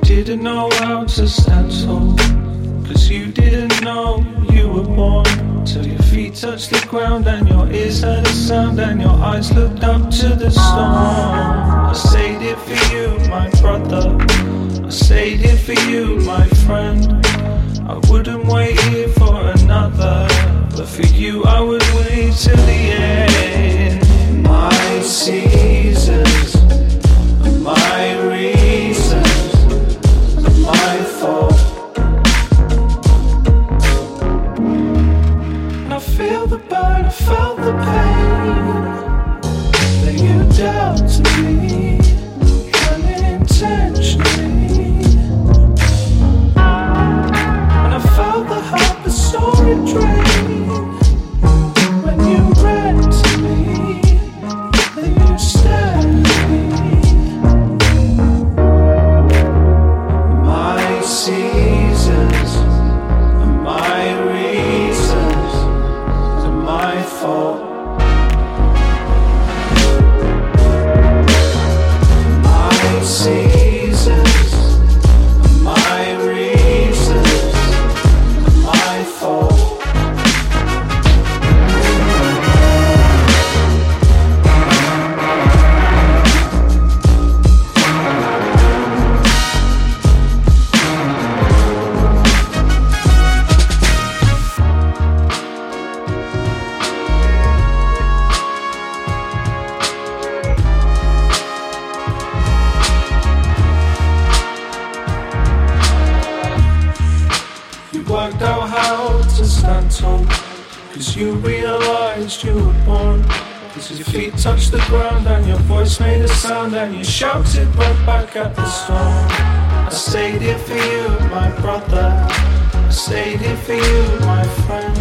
didn't know how to stand tall. Cause you didn't know you were born. Till your feet touched the ground and your ears heard a sound and your eyes looked up to the storm. I stayed here for you, my brother. I stayed here for you, my friend. I wouldn't wait here for another. But for you, I would wait till felt the pain that you dealt to me worked out how to stand tall. Cause you realized you were born. Cause your feet touched the ground and your voice made a sound and you shouted right back at the storm. I stayed here for you, my brother. I stayed here for you, my friend.